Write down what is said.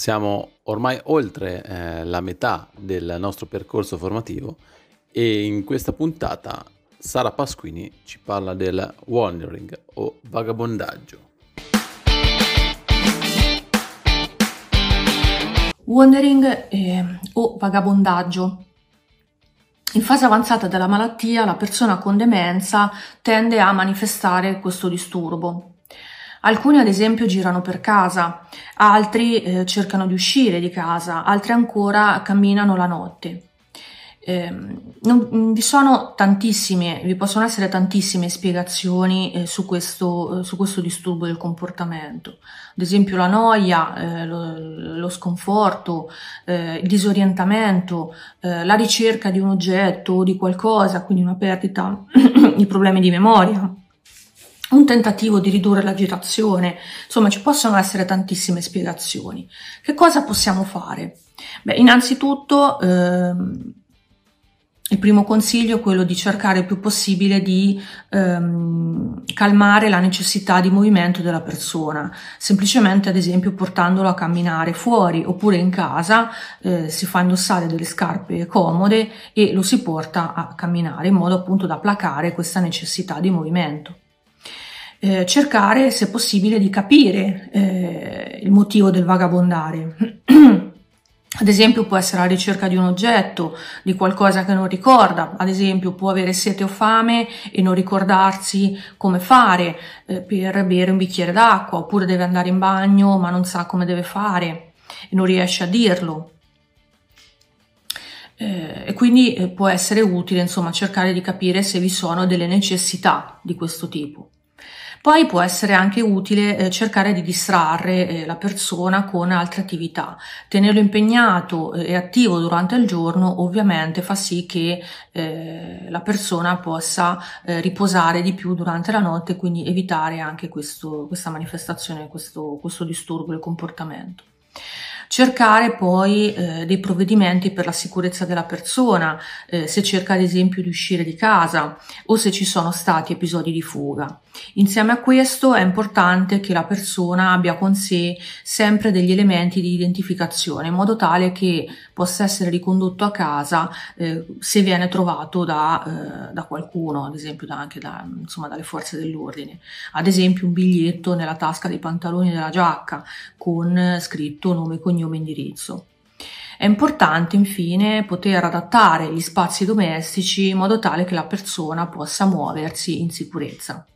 Siamo ormai oltre eh, la metà del nostro percorso formativo e in questa puntata Sara Pasquini ci parla del wandering o vagabondaggio. Wandering eh, o vagabondaggio. In fase avanzata della malattia la persona con demenza tende a manifestare questo disturbo. Alcuni ad esempio girano per casa, altri eh, cercano di uscire di casa, altri ancora camminano la notte. Eh, non, vi sono tantissime, vi possono essere tantissime spiegazioni eh, su, questo, eh, su, questo, disturbo del comportamento. Ad esempio la noia, eh, lo, lo, sconforto, eh, il disorientamento, la ricerca di un oggetto o di qualcosa, quindi una perdita, i problemi di memoria, un tentativo di ridurre l'agitazione, insomma ci possono essere tantissime spiegazioni. Che cosa possiamo fare? Beh, innanzitutto ehm, il primo consiglio è quello di cercare il più possibile di ehm, calmare la necessità di movimento della persona, semplicemente ad esempio portandolo a camminare fuori oppure in casa, eh, si fa indossare delle scarpe comode e lo si porta a camminare in modo appunto da placare questa necessità di movimento eh, cercare, se possibile, di capire eh, il motivo del vagabondare. Ad esempio può essere la ricerca di un oggetto, di qualcosa che non ricorda, ad esempio può avere sete o fame e non ricordarsi come fare eh, per bere un bicchiere d'acqua, oppure deve andare in bagno ma non sa come deve fare e non riesce a dirlo. Eh, e quindi eh, può essere utile insomma cercare di capire se vi sono delle necessità di questo tipo. Poi può essere anche utile eh, cercare di distrarre eh, la persona con altre attività. Tenerlo impegnato eh, e attivo durante il giorno ovviamente fa sì che eh, la persona possa eh, riposare di più durante la notte e quindi evitare anche questo, questa manifestazione, questo, questo disturbo del comportamento cercare poi eh, dei provvedimenti per la sicurezza della persona, eh, se cerca ad esempio di uscire di casa o se ci sono stati episodi di fuga. Insieme a questo è importante che la persona abbia con sé sempre degli elementi di identificazione in modo tale che possa essere ricondotto a casa eh, se viene trovato da, eh, da qualcuno, ad esempio da, anche da, insomma, dalle forze dell'ordine. Ad esempio un biglietto nella tasca dei pantaloni della giacca con scritto nome e cognome cognome e indirizzo. È importante infine poter adattare gli spazi domestici in modo tale che la persona possa muoversi in sicurezza.